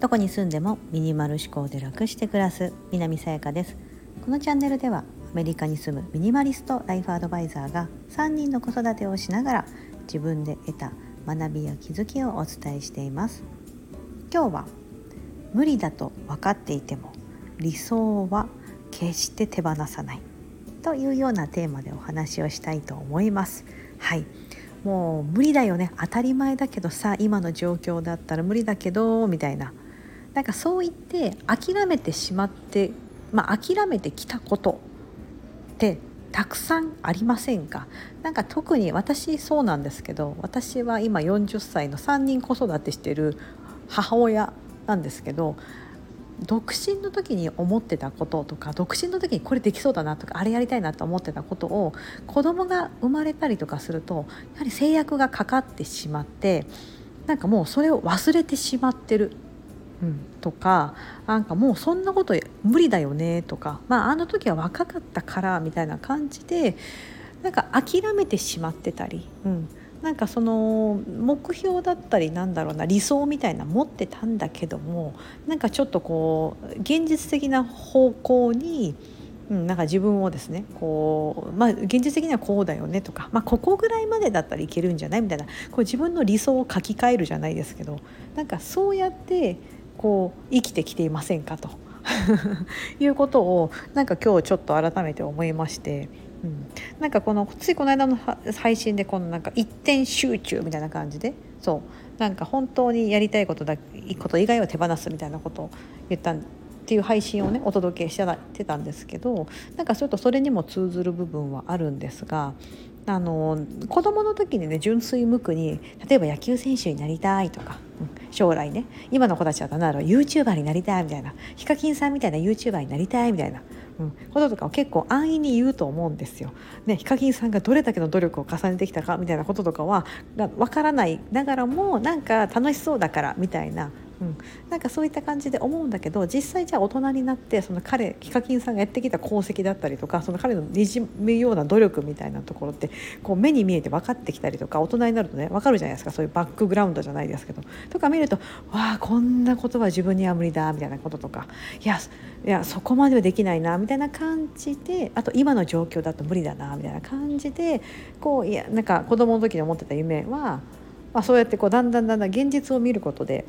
どこに住んでもミニマル思考で楽して暮らす南さやかです。このチャンネルではアメリカに住むミニマリストライフアドバイザーが3人の子育てをしながら自分で得た学びや気づきをお伝えしています。今日は無理だと分かっていても理想は決して手放さないというようなテーマでお話をしたいと思います。はい。もう無理だよね。当たり前だけどさ今の状況だったら無理だけどみたいな。なんかそう言って諦めてしまってまあ諦めてきたことってたくさんありませんか？なんか特に私そうなんですけど私は今40歳の3人子育てしてる母親なんですけど独身の時に思ってたこととか独身の時にこれできそうだなとかあれやりたいなと思ってたことを子供が生まれたりとかするとやはり制約がかかってしまってなんかもうそれを忘れてしまってる、うん、とかなんかもうそんなこと無理だよねとか、まあ、あの時は若かったからみたいな感じでなんか諦めてしまってたり、うん、なんかその目標だったりなんだろうな理想みたいな持ってたんだけどもなんかちょっとこう現実的な方向に、うん、なんか自分をですねこう、まあ、現実的にはこうだよねとか、まあ、ここぐらいまでだったらいけるんじゃないみたいなこう自分の理想を書き換えるじゃないですけどなんかそうやってこう生きてきていませんかと いうことをなんか今日ちょっと改めて思いまして。うん、なんかこのついこの間の配信でこのなんか一点集中みたいな感じでそう。なんか本当にやりたいことだこと以外は手放すみたいなことを言ったっていう配信をねお届けしてたんですけどなんかちょっとそれにも通ずる部分はあるんですがあの子供の時にね純粋無垢に例えば野球選手になりたいとか、将来ね今の子たちは何だろう YouTuber になりたいみたいなヒカキンさんみたいな YouTuber になりたいみたいなうん、こととかを結構安易に言うと思うんですよ。ね、ヒカキンさんがどれだけの努力を重ねてきたかみたいなこととかはわからないながらもなんか楽しそうだからみたいなうん、なんかそういった感じで思うんだけど実際じゃあ大人になってその彼ヒカキンさんがやってきた功績だったりとかその彼のにじむような努力みたいなところってこう目に見えて分かってきたりとか大人になるとね分かるじゃないですか。そういうバックグラウンドじゃないですけど。とか見るとわあこんなことは自分には無理だみたいなこととか。いやいやそこまではできないなみたいな感じであと今の状況だと無理だなみたいな感じでこういやなんか子供の時に思ってた夢は、まあ、そうやってこうだんだんだんだん現実を見ることで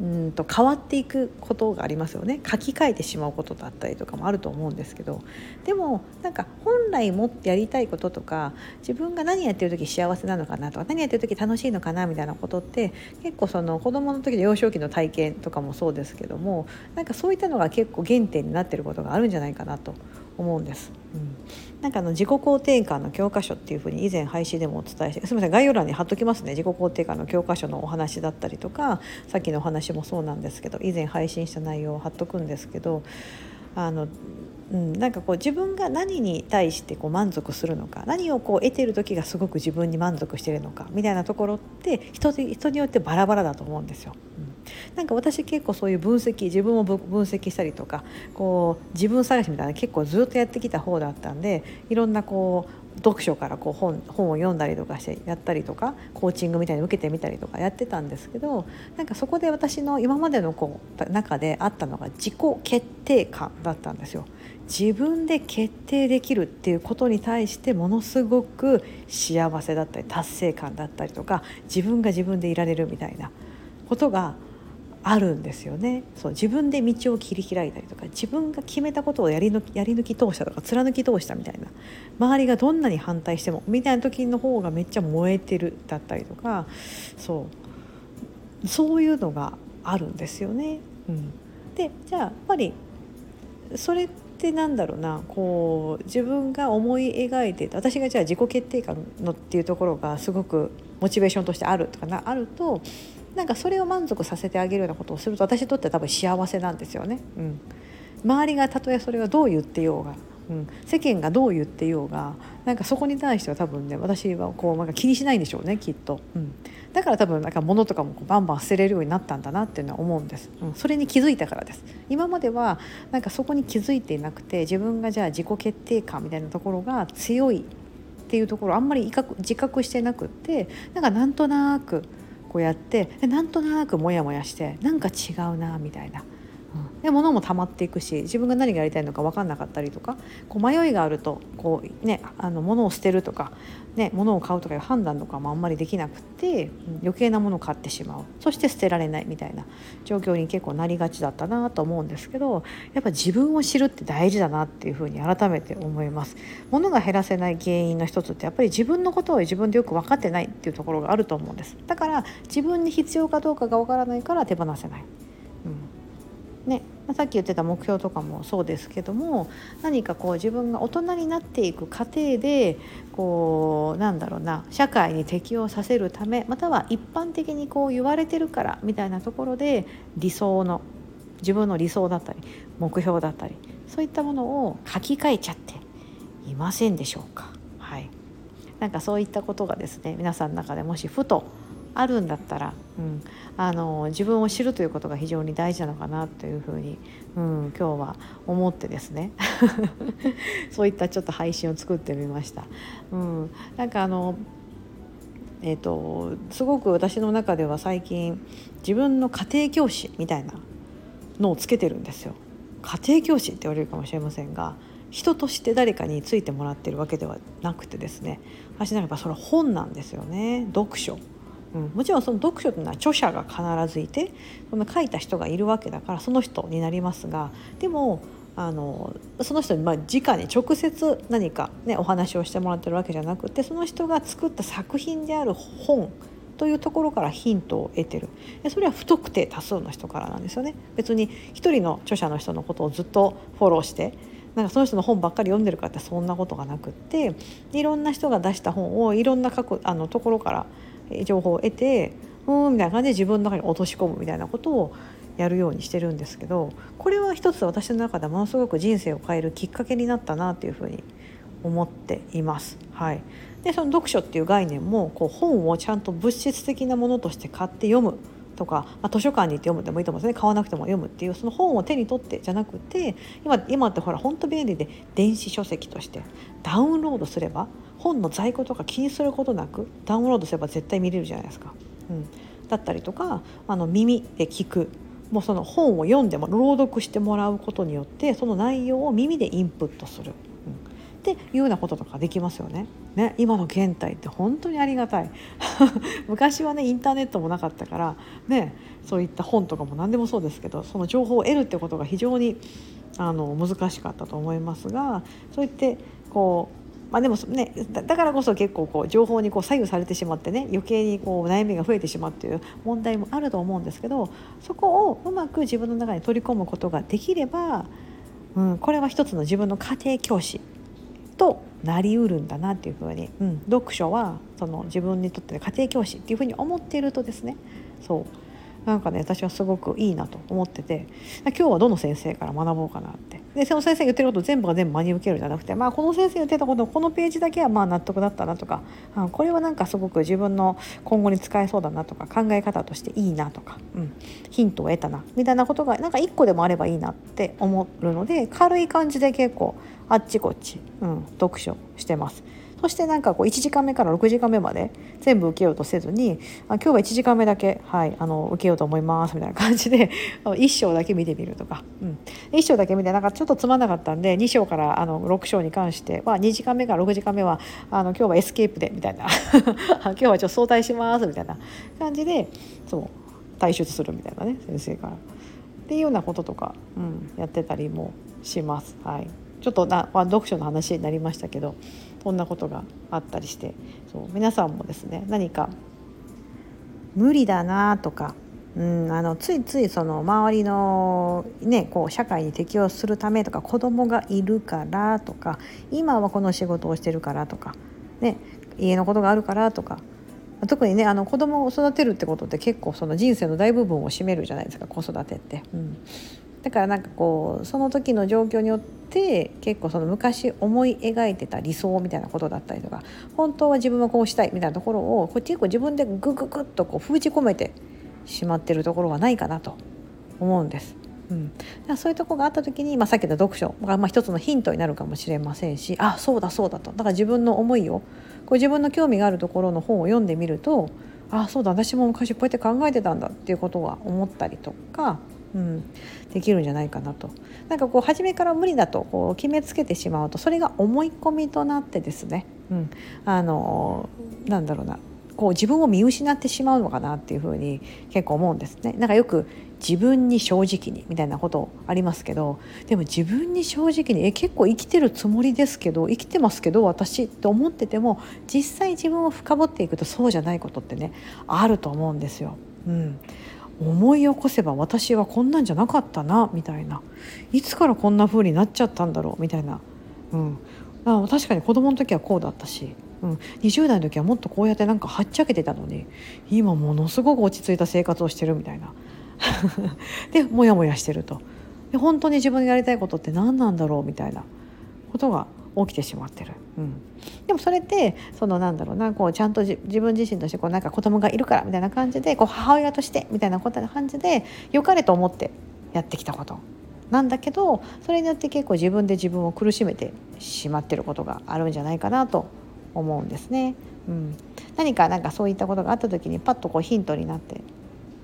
うんと変わっていくことがありますよね。書き換えてしまうことだったりとかもあると思うんですけど。でもなんか本来もってやりたいこととか自分が何やってる時幸せなのかなとか何やってる時楽しいのかなみたいなことって結構その子どもの時の幼少期の体験とかもそうですけどもなんかそういったのが結構原点になってることがあるんじゃないかなと思うんです。うんなんかあの自己肯定感の教科書っていうふうに以前配信でもお伝えしてすみません概要欄に貼っときますね自己肯定感の教科書のお話だったりとかさっきのお話もそうなんですけど以前配信した内容を貼っとくんですけどあのうん、なんかこう自分が何に対してこう満足するのか何をこう得てる時がすごく自分に満足してるのかみたいなところって人人によってバラバラだと思うんですよ。うんなんか私結構そういう分析自分を分析したりとかこう自分探しみたいな結構ずっとやってきた方だったんでいろんなこう読書からこう本本を読んだりとかしてやったりとかコーチングみたいに受けてみたりとかやってたんですけどなんかそこで私の今までのこう中であったのが自己決定感だったんですよ。自分で決定できるっていうことに対してものすごく幸せだったり達成感だったりとか自分が自分でいられるみたいなことがあるんですよね。そう自分で道を切り開いたりとか自分が決めたことをやり抜きやり抜き通したとか貫き通したみたいな。周りがどんなに反対してもみたいな時の方がめっちゃ燃えてるだったりとかそう。そういうのがあるんですよね。うん、でじゃあやっぱりそれってなんだろうな。こう自分が思い描いて私がじゃあ自己決定感のっていうところがすごくモチベーションとしてあるとかなあるとなんかそれを満足させてあげるようなことをすると私にとっては多分幸せなんですよね。うん、周りがたとえそれがどう言ってようが、うん、世間がどう言ってようがなんかそこに対しては多分ね私はこうなんか気にしないんでしょうねきっと、うん、だから多分なんか物とかもこうバンバン捨てれるようになったんだなっていうのは思うんです、うん、それに気づいたからです。今まではなんかそこに気づいていなくて自分がじゃあ自己決定感みたいなところが強いっていうところあんまり自覚してなくってなんかなんとなくこうやってなんとなくモヤモヤしてなんか違うなみたいな。で物も溜まっていくし自分が何がやりたいのか分かんなかったりとかこう迷いがあるとこう、ね、あの物を捨てるとか、ね、物を買うとかいう判断とかもあんまりできなくて余計なものを買ってしまうそして捨てられないみたいな状況に結構なりがちだったなと思うんですけどやっぱ自分を知るって大事だなっていうふうに改めて思います。物が減らせない原因の一つってやっぱり自分のことを自分でよく分かってないっていうところがあると思うんです。だから自分に必要かどうかが分からないから手放せない。ねま、さっき言ってた目標とかもそうですけども何かこう自分が大人になっていく過程でこうなんだろうな社会に適応させるためまたは一般的にこう言われてるからみたいなところで理想の自分の理想だったり目標だったりそういったものを書き換えちゃっていませんでしょうか？はい、なんかそういったことがですね皆さんの中でもしふとあるんだったら、うん、あの自分を知るということが非常に大事なのかなというふうに、うん、今日は思ってですね そういったちょっと配信を作ってみました。うん、なんかあのえーと、すごく私の中では最近自分の家庭教師みたいなのをつけてるんですよ。家庭教師って言われるかもしれませんが人として誰かについてもらってるわけではなくてですね私なんかそれ本なんですよね読書。うん、もちろんその読書というのは著者が必ずいてその書いた人がいるわけだからその人になりますがでもあのその人にまあ直に直接何か、ね、お話をしてもらってるわけじゃなくてその人が作った作品である本というところからヒントを得てる。それは不特定多数の人からなんですよね。別に一人の著者の人のことをずっとフォローしてなんかその人の本ばっかり読んでるかってそんなことがなくっていろんな人が出した本をいろんな各あのところから情報を得てうんみたいな感じで自分の中に落とし込むみたいなことをやるようにしてるんですけどこれは一つ私の中でものすごく人生を変えるきっかけになったなというふうに思っています。はい、でその読書っていう概念もこう本をちゃんと物質的なものとして買って読むとか、まあ、図書館に行って読むでもいいと思うんですね買わなくても読むっていうその本を手に取ってじゃなくて今今ってほら本当便利で電子書籍としてダウンロードすれば本の在庫とか気にすることなくダウンロードすれば絶対見れるじゃないですか。うん、だったりとかあの耳で聞く。もうその本を読んでも朗読してもらうことによってその内容を耳でインプットする、うん、っていうようなこととかできますよね。ね。今の現代って本当にありがたい。昔はねインターネットもなかったからね。そういった本とかも何でもそうですけどその情報を得るってことが非常にあの難しかったと思いますがそういってこうまあ、でもねだからこそ結構こう情報にこう左右されてしまってね余計にこう悩みが増えてしまうっていう問題もあると思うんですけどそこをうまく自分の中に取り込むことができれば、うん、これは一つの自分の家庭教師となりうるんだなっていうふうに、うん、読書はその自分にとって家庭教師っていうふうに思っているとですねそう。なんかね私はすごくいいなと思ってて今日はどの先生から学ぼうかなって。でその先生言ってること全部が全部真に受けるじゃなくて、まあ、この先生言ってたことこのページだけはまあ納得だったなとか、うん、これはなんかすごく自分の今後に使えそうだなとか考え方としていいなとか、うん、ヒントを得たなみたいなことがなんか1個でもあればいいなって思うので軽い感じで結構あっちこっち、うん、読書してます。そしてなんかこう1時間目から6時間目まで全部受けようとせずに今日は1時間目だけ、はい、あの受けようと思いますみたいな感じで 1章だけ見てみるとか、うん、1章だけ見てなんかちょっとつまんなかったんで2章からあの6章に関しては2時間目から6時間目はあの今日はエスケープでみたいな 今日はちょっと早退しますみたいな感じでそう退出するみたいなね先生から。っていうようなこととか、うん、やってたりもします。はい、ちょっとな、まあ、読書の話になりましたけどこんなことがあったりしてそう皆さんもですね何か無理だなとか、うん、あのついついその周りの、ね、こう社会に適応するためとか子供がいるからとか今はこの仕事をしてるからとか、ね、家のことがあるからとか特にねあの子供を育てるってことって結構その人生の大部分を占めるじゃないですか子育てって。うん、だからなんかこうその時の状況によって結構その昔思い描いてた理想みたいなことだったりとか本当は自分はこうしたいみたいなところをこう結構自分でグググッとこう封じ込めてしまってるところがないかなと思うんです。うん、そういうとこがあった時に、まあ、さっきの読書が、まあ、一つのヒントになるかもしれませんしあそうだそうだとだから自分の思いをこう自分の興味があるところの本を読んでみるとあそうだ私も昔こうやって考えてたんだっていうことは思ったりとか、うん、できるんじゃないかなと。なんかこう初めから無理だとこう決めつけてしまうとそれが思い込みとなってですね、うん、あのなんだろうなこう自分を見失ってしまうのかなっていうふうに結構思うんですね。なんかよく自分に正直にみたいなことありますけどでも自分に正直にえ結構生きてるつもりですけど生きてますけど私って思ってても実際自分を深掘っていくとそうじゃないことってねあると思うんですよ。うん、思い起こせば私はこんなんじゃなかったなみたいな。いつからこんな風になっちゃったんだろうみたいな、うん、あ確かに子供の時はこうだったし。うん、20代の時はもっとこうやってなんかはっちゃけてたのに今ものすごく落ち着いた生活をしてるみたいな。でモヤモヤしてると。で本当に自分がやりたいことって何なんだろうみたいなことが起きてしまってる、うん、でもそれってそのなんだろうなこうちゃんと自分自身としてこうなんか子供がいるからみたいな感じでこう母親としてみたいなことな感じで良かれと思ってやってきたこと。なんだけどそれによって結構自分で自分を苦しめてしまってることがあるんじゃないかなと思うんですね。うん、何かなんかそういったことがあった時にパッとこうヒントになって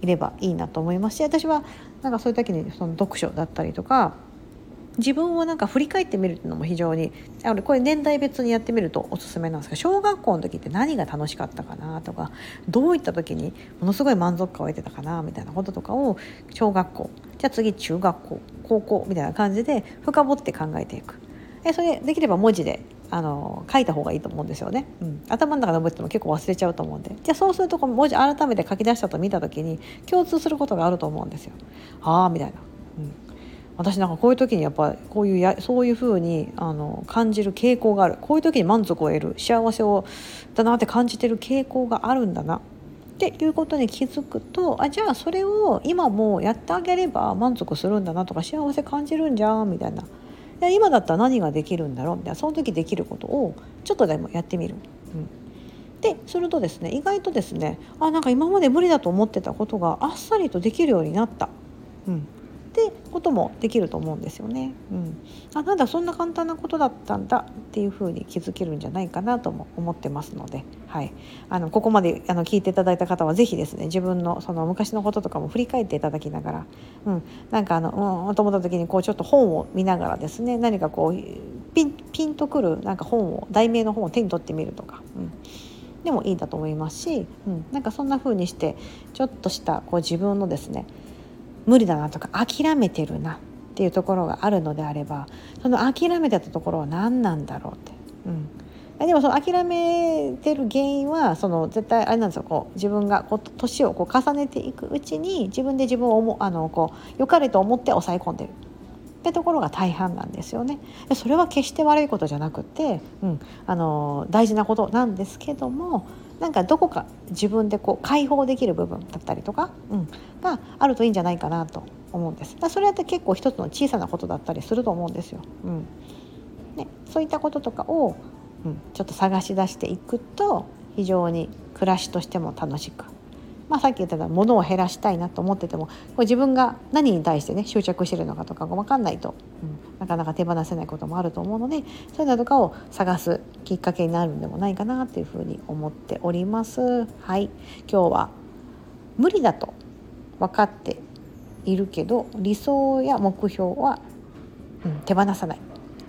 いればいいなと思いますし私はなんかそういう時にその読書だったりとか自分をなんか振り返ってみるっていうのも非常にあこれ年代別にやってみるとおすすめなんですが小学校の時って何が楽しかったかなとかどういった時にものすごい満足感を得てたかなみたいなこととかを小学校じゃあ次中学校高校みたいな感じで深掘って考えていく。えそれできれば文字であの書いた方がいいと思うんですよね、うん、頭の中で覚えても結構忘れちゃうと思うんで。じゃあそうするとこ文字改めて書き出したと見た時に共通することがあると思うんですよ。ああみたいな、うん、私なんかこういう時にやっぱこういうやそういうふうにあの感じる傾向がある。こういう時に満足を得る。幸せをだなって感じてる傾向があるんだな。っていうことに気づくとあじゃあそれを今もやってあげれば満足するんだなとか幸せ感じるんじゃんみたいな。で今だったら何ができるんだろう？みたいな。その時できることをちょっとでもやってみる。うん。でするとですね意外とですねあなんか今まで無理だと思ってたことがあっさりとできるようになった、うん、ってこともできると思うんですよね。うん、あなんだそんな簡単なことだったんだっていうふうに気づけるんじゃないかなとも思ってますので、はい、あのここまであの聞いていただいた方は是非ですね自分のその昔のこととかも振り返っていただきながら、うん、なんかあのうんと思った時にこうちょっと本を見ながらですね何かこうピンピンとくるなんか本を題名の本を手に取ってみるとか。うん。でもいいんだと思いますし、うん、なんかそんな風にしてちょっとしたこう自分のですね無理だなとか諦めてるなっていうところがあるのであればその諦めてたところは何なんだろうって。うんでもその諦めてる原因はその絶対あれなんですよこう自分がこう年をこう重ねていくうちに自分で自分を思あのこう良かれと思って抑え込んでるってところが大半なんですよね。それは決して悪いことじゃなくて、うん、あの大事なことなんですけどもなんかどこか自分でこう解放できる部分だったりとか、うん、があるといいんじゃないかなと思うんです。だそれって結構一つの小さなことだったりすると思うんですよ。うんね、そういったこととかを、うん、ちょっと探し出していくと非常に暮らしとしても楽しくまあ、さっき言ったようなものを減らしたいなと思っててもこれ自分が何に対してね執着してるのかとかが分かんないと、うん、なかなか手放せないこともあると思うのでそういうのとかを探すきっかけになるんでもないかなというふうに思っております。はい今日は無理だと分かっているけど理想や目標は、うん、手放さない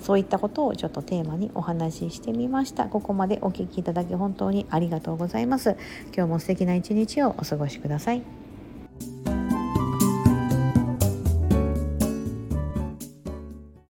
そういったことをちょっとテーマにお話ししてみました。ここまでお聴きいただき本当にありがとうございます。今日も素敵な一日をお過ごしください。